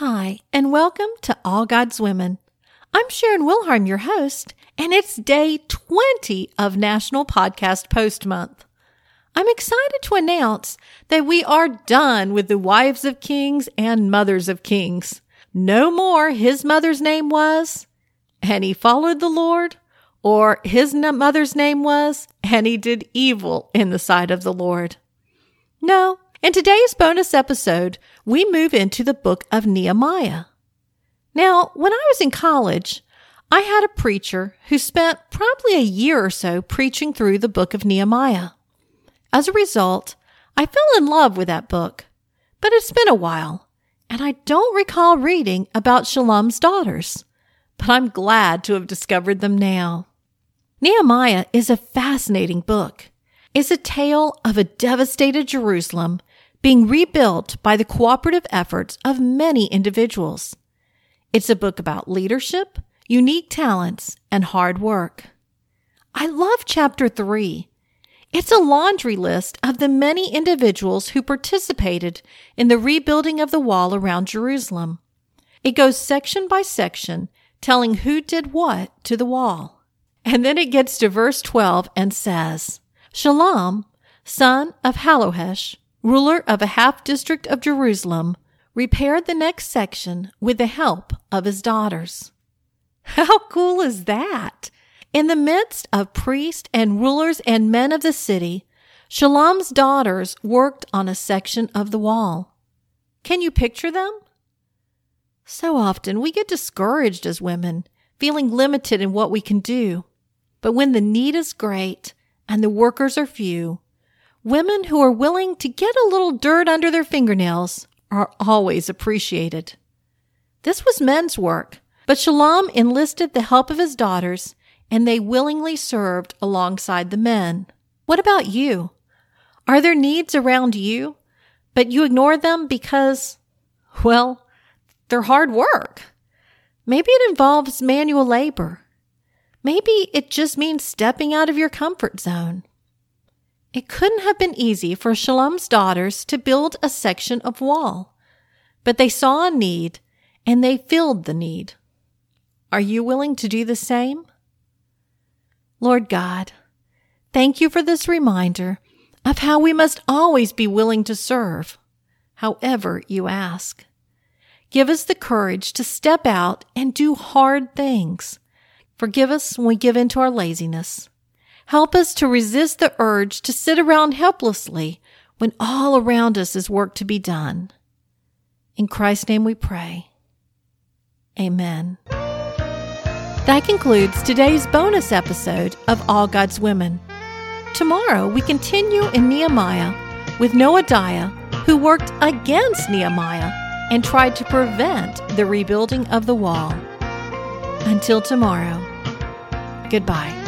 Hi, and welcome to All God's Women. I'm Sharon Wilharm, your host, and it's day 20 of National Podcast Post Month. I'm excited to announce that we are done with the wives of kings and mothers of kings. No more his mother's name was, and he followed the Lord, or his mother's name was, and he did evil in the sight of the Lord. No, in today's bonus episode, we move into the book of Nehemiah. Now, when I was in college, I had a preacher who spent probably a year or so preaching through the book of Nehemiah. As a result, I fell in love with that book, but it's been a while, and I don't recall reading about Shallum's daughters, but I'm glad to have discovered them now. Nehemiah is a fascinating book. It's a tale of a devastated Jerusalem being rebuilt by the cooperative efforts of many individuals. It's a book about leadership, unique talents, and hard work. I love chapter three. It's a laundry list of the many individuals who participated in the rebuilding of the wall around Jerusalem. It goes section by section, telling who did what to the wall. And then it gets to verse 12 and says, Shallum, son of Hallohesh, ruler of a half district of Jerusalem, repaired the next section with the help of his daughters. How cool is that? In the midst of priests and rulers and men of the city, Shallum's daughters worked on a section of the wall. Can you picture them? So often we get discouraged as women, feeling limited in what we can do. But when the need is great and the workers are few, Women who are willing to get a little dirt under their fingernails are always appreciated. This was men's work, but Shallum enlisted the help of his daughters and they willingly served alongside the men. What about you? Are there needs around you, but you ignore them because, well, they're hard work? Maybe it involves manual labor. Maybe it just means stepping out of your comfort zone. It couldn't have been easy for Shallum's daughters to build a section of wall, but they saw a need and they filled the need. Are you willing to do the same? Lord God, thank you for this reminder of how we must always be willing to serve, however you ask. Give us the courage to step out and do hard things. Forgive us when we give in to our laziness. Help us to resist the urge to sit around helplessly when all around us is work to be done. In Christ's name we pray. Amen. That concludes today's bonus episode of All God's Women. Tomorrow we continue in Nehemiah with Noadiah, who worked against Nehemiah and tried to prevent the rebuilding of the wall. Until tomorrow, goodbye.